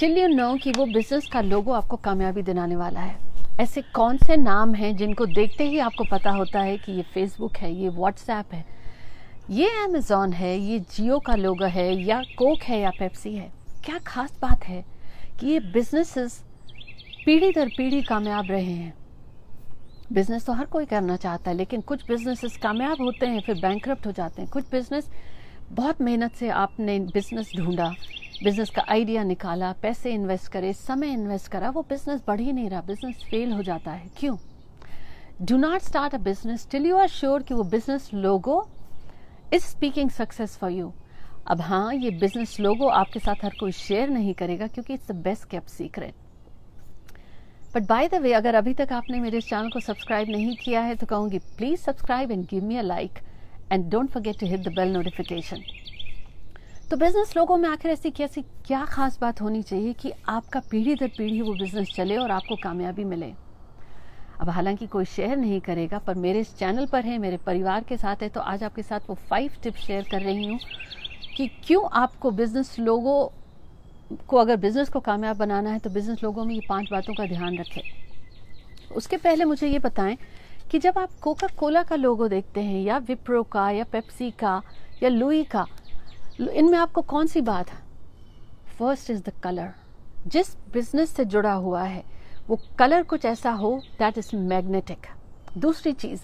Till you know कि वो business का लोगो आपको कामयाबी दिलाने वाला है। ऐसे कौन से नाम हैं जिनको देखते ही आपको पता होता है कि ये फेसबुक है, ये व्हाट्सएप है। ये अमेज़ॉन है, ये जियो का लोगो है, या कोक है, या पेप्सी है। क्या खास बात है कि ये बिजनेसेस पीढ़ी दर पीढ़ी कामयाब रहे हैं। बिज़नेस तो हर कोई करना चाहता है, लेकिन कुछ बिजनेसेस कामयाब होते हैं, फिर बैंक हो जाते हैं। कुछ बिज़नेस बहुत मेहनत से आपने बिज़नेस ढूंढा। बिज़नेस का आइडिया निकाला, पैसे इन्वेस्ट करे, समय इन्वेस्ट करा, वो बिज़नेस बढ़ ही नहीं रहा, बिज़नेस फेल हो जाता है। क्यों? Do not start a business till you are sure कि वो business logo is speaking success for you अब हाँ ये बिज़नेस लोगो आपके साथ हर कोई शेयर नहीं करेगा क्योंकि it's the best kept secret but by the way अगर अभी तक आपने मेरे चैनल को सब्सक्राइब नहीं किया है तो कहूँगी please subscribe and give me a like and don't forget to hit the bell notification तो बिज़नेस लोगों में आखिर ऐसी कैसी क्या खास बात होनी चाहिए कि आपका पीढ़ी दर पीढ़ी वो बिज़नेस चले और आपको कामयाबी मिले। अब हालाँकि कोई शेयर नहीं करेगा, पर मेरे इस चैनल पर है, मेरे परिवार के साथ है तो आज आपके साथ वो फाइव टिप्स शेयर कर रही हूँ कि क्यों आपको बिज़नेस लोगों को अगर बिज़नेस को कामयाब बनाना है तो बिज़नेस लोगों में ये पाँच बातों का ध्यान रखें। उसके पहले मुझे ये बताएँ कि जब आप कोका कोला का लोगो देखते हैं, या विप्रो का, या पेप्सी का, या लुई का इनमें आपको कौन सी बात है? फ़र्स्ट इज़ द कलर जिस बिज़नेस से जुड़ा हुआ है, वो कलर कुछ ऐसा हो दैट इज़ मैग्नेटिक दूसरी चीज़,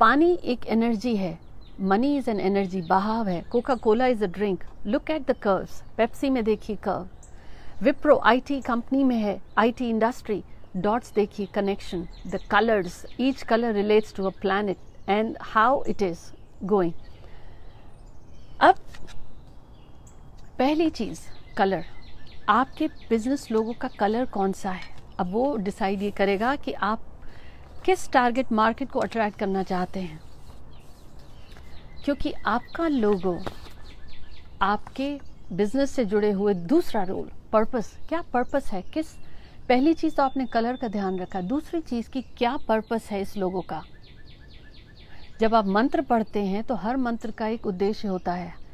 पानी एक एनर्जी है मनी इज़ एन एनर्जी बहाव है. Coca Cola is a drink look at the curves Pepsi में देखिए कर्व विप्रो आईटी कंपनी में है आईटी इंडस्ट्री डॉट्स देखिए connection the colours each colour relates to a planet and how it is going अब पहली चीज़ colour आपके business लोगों का कलर कौन सा है? अब वो डिसाइड ये करेगा कि आप किस टारगेट मार्केट को अट्रैक्ट करना चाहते हैं। क्योंकि आपका लोगो आपके बिज़नेस से जुड़े हुए दूसरा रोल पर्पस क्या पर्पस है? किस, पहली चीज़ तो आपने कलर का ध्यान रखा, दूसरी चीज़ की क्या पर्पस है इस लोगों का? जब आप मंत्र पढ़ते हैं तो हर मंत्र का एक उद्देश्य होता है।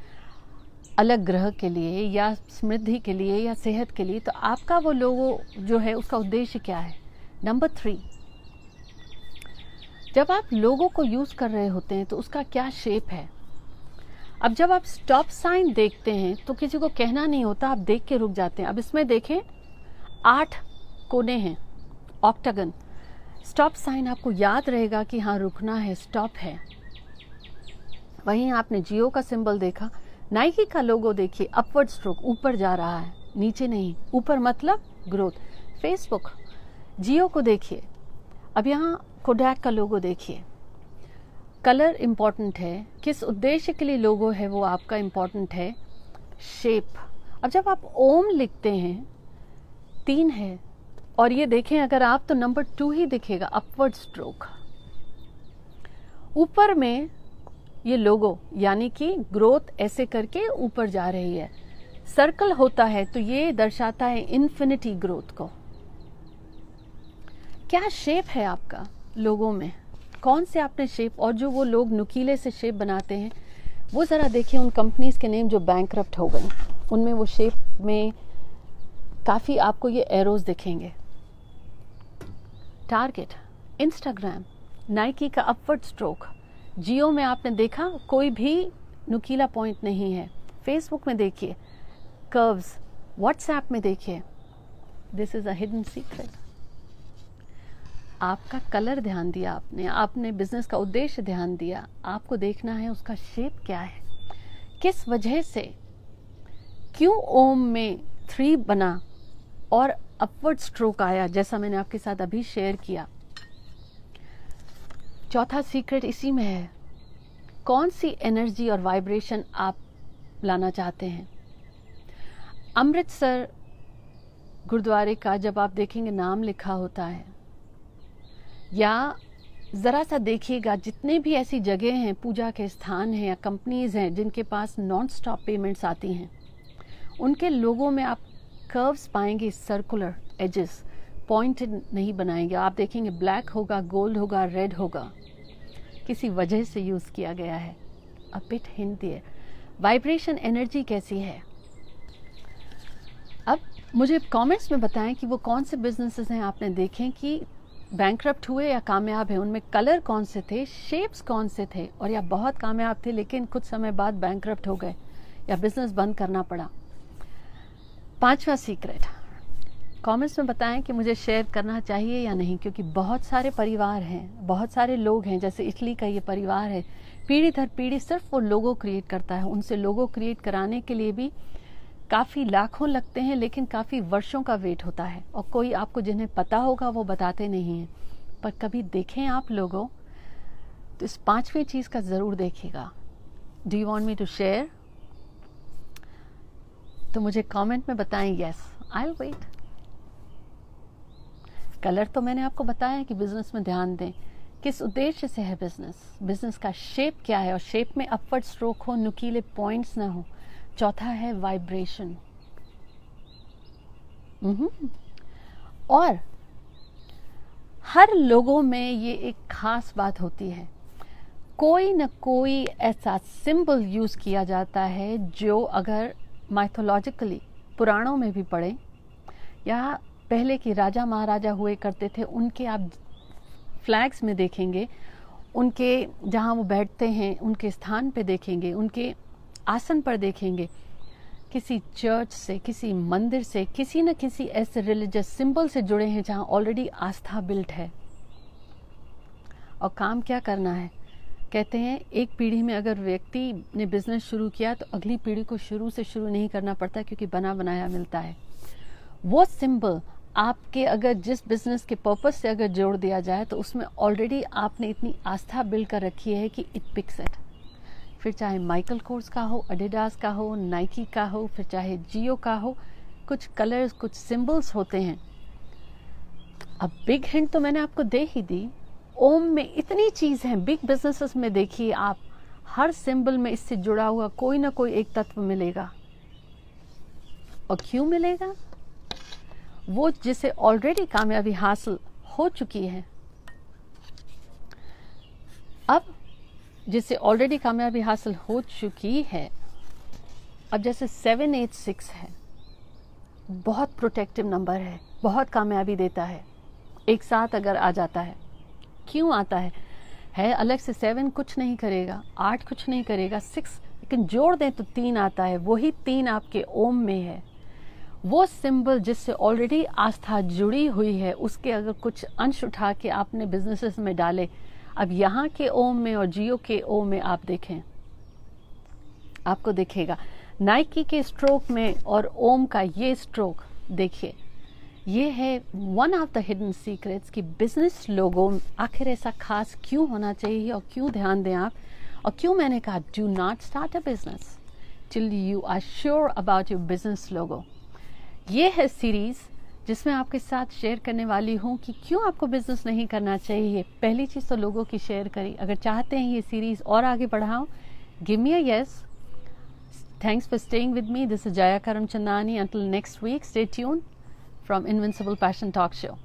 अलग ग्रह के लिए या समृद्धि के लिए या सेहत के लिए तो आपका वो लोगो जो है, उसका उद्देश्य क्या है? नंबर थ्री जब आप लोगों को यूज़ कर रहे होते हैं तो उसका क्या शेप है? अब जब आप स्टॉप साइन देखते हैं तो किसी को कहना नहीं होता, आप देख के रुक जाते हैं। अब इसमें देखें, आठ कोने हैं ऑक्टागन स्टॉप साइन आपको याद रहेगा कि हाँ रुकना है स्टॉप है। वहीं आपने जियो का सिंबल देखा नाइकी का लोगो देखिए अपवर्ड स्ट्रोक ऊपर जा रहा है, नीचे नहीं, ऊपर मतलब ग्रोथ फेसबुक जियो को देखिए. अब यहाँ कोडैक का लोगो देखिए. कलर इंपॉर्टेंट है. किस उद्देश्य के लिए लोगो है वो आपका इंपॉर्टेंट है. शेप अब जब आप ओम लिखते हैं, तीन है. और ये देखें, अगर आप तो नंबर टू ही दिखेगा अपवर्ड स्ट्रोक ऊपर में ये लोगो, यानी कि ग्रोथ ऐसे करके ऊपर जा रही है। सर्कल होता है तो ये दर्शाता है इन्फिनिटी ग्रोथ को। क्या शेप है आपका लोगों में? कौन से आपने शेप और जो वो लोग नुकीले से शेप बनाते हैं, वो ज़रा देखिए उन कंपनीज़ के नेम जो बैंक हो गए। उनमें वो शेप में काफ़ी आपको ये एरोज दिखेंगे। टारगेट इंस्टाग्राम नाइकी का अपवर्ड स्ट्रोक जियो में आपने देखा, कोई भी नुकीला पॉइंट नहीं है। फेसबुक में देखिए कर्व्स व्हाट्सएप में देखिए। This is a hidden secret आपका कलर ध्यान दिया आपने आपने बिज़नेस का उद्देश्य ध्यान दिया। आपको देखना है उसका शेप क्या है। किस वजह से? क्यों ओम में थ्री बना और अपवर्ड स्ट्रोक आया, जैसा मैंने आपके साथ अभी शेयर किया? चौथा सीक्रेट इसी में है। कौन सी एनर्जी और वाइब्रेशन आप लाना चाहते हैं? अमृतसर गुरुद्वारे का जब आप देखेंगे नाम लिखा होता है। या ज़रा सा देखिएगा, जितने भी ऐसी जगह हैं, पूजा के स्थान हैं या कंपनीज़ हैं, जिनके पास नॉन स्टॉप पेमेंट्स आती हैं, उनके लोगों में आप कर्व्स पाएँगे सर्कुलर एजेस पॉइंटेड नहीं बनाएँगे। आप देखेंगे ब्लैक होगा गोल्ड होगा रेड होगा। किसी वजह से यूज़ किया गया है। अ बिट हिंट दिए वाइब्रेशन एनर्जी कैसी है? अब मुझे कमेंट्स में बताएँ कि वो कौन से बिजनेसेस हैं आपने देखें कि बैंक हुए या कामयाब हैं? उनमें कलर कौन से थे? शेप्स कौन से थे? और या बहुत कामयाब थे, लेकिन कुछ समय बाद बैंक हो गए या बिज़नेस बंद करना पड़ा। पांचवा सीक्रेट कमेंट्स में बताएँ कि मुझे शेयर करना चाहिए या नहीं, क्योंकि बहुत सारे परिवार हैं, बहुत सारे लोग हैं, जैसे इटली का ये परिवार है। पीढ़ी दर पीढ़ी सिर्फ़ वो लोगो क्रिएट करता है। उनसे लोगो क्रिएट कराने के लिए भी काफ़ी लाखों लगते हैं, लेकिन काफ़ी वर्षों का वेट होता है। और कोई आपको जिन्हें पता होगा, वो बताते नहीं हैं। पर कभी देखें आप लोगों तो इस पांचवी चीज़ का ज़रूर देखिएगा। Do you want me to share तो मुझे कमेंट में बताएँ yes I will wait colour तो मैंने आपको बताया कि बिज़नेस में ध्यान दें। किस उद्देश्य से है बिज़नेस बिज़नेस का शेप क्या है? और शेप में अपवर्ड स्ट्रोक हो, नुकीले पॉइंट्स ना हो। चौथा है वाइब्रेशन और हर लोगों में ये एक खास बात होती है। कोई न कोई ऐसा सिंबल यूज़ किया जाता है जो अगर माइथोलॉजिकली पुराणों में भी पढ़े या पहले के राजा महाराजा हुए करते थे, उनके आप फ्लैग्स में देखेंगे, उनके जहाँ वो बैठते हैं, उनके स्थान पे देखेंगे, उनके आसन पर देखेंगे, किसी चर्च से, किसी मंदिर से, किसी न किसी ऐसे रिलीजियस सिंबल से जुड़े हैं जहाँ ऑलरेडी आस्था बिल्ट है। और काम क्या करना है? कहते हैं, एक पीढ़ी में अगर व्यक्ति ने बिज़नेस शुरू किया तो अगली पीढ़ी को शुरू से शुरू नहीं करना पड़ता, क्योंकि बना बनाया मिलता है। वो सिंबल आपके अगर जिस बिज़नेस के पर्पज से अगर जोड़ दिया जाए तो उसमें ऑलरेडी आपने इतनी आस्था बिल्ड कर रखी है कि इट पिक्स इट फिर चाहे माइकल कोर्स का हो अडिडास का हो नाइकी का हो, फिर चाहे जियो का हो, कुछ कलर्स कुछ सिंबल्स होते हैं. अब बिग हिंट तो मैंने आपको दे ही दी. ओम में इतनी चीज़ है बिग बिजनेसेस में देखिए आप, हर सिंबल में इससे जुड़ा हुआ कोई ना कोई एक तत्व मिलेगा. और क्यों मिलेगा? वो जिसे ऑलरेडी कामयाबी हासिल हो चुकी है। अब जिसे ऑलरेडी कामयाबी हासिल हो चुकी है, अब जैसे सेवन एट सिक्स है, बहुत प्रोटेक्टिव नंबर है, बहुत कामयाबी देता है। एक साथ अगर आ जाता है, क्यों आता है? है, अलग से सेवन कुछ नहीं करेगा, आठ कुछ नहीं करेगा सिक्स लेकिन जोड़ दें तो तीन आता है, वही तीन आपके ओम में है। वो सिंबल जिससे ऑलरेडी आस्था जुड़ी हुई है, उसके अगर कुछ अंश उठा के आपने बिजनेसेस में डाले, अब यहाँ के ओम में और जियो के ओम में आप देखें। आपको दिखेगा नाइकी के स्ट्रोक में और ओम का ये स्ट्रोक देखिए, ये है one of the hidden secrets कि बिज़नेस लोगों, आखिर ऐसा खास क्यों होना चाहिए और क्यों ध्यान दें आप? और क्यों मैंने कहा do not start a business till you are sure about your business logo. ये है सीरीज़ जिसमें आपके साथ शेयर करने वाली हूँ कि क्यों आपको बिज़नेस नहीं करना चाहिए। पहली चीज़ तो लोगों की शेयर करी। अगर चाहते हैं ये सीरीज़ और आगे बढ़ाओ give me a yes thanks for staying with me this is Jaya Karamchandani until next week stay tune from invincible passion talk show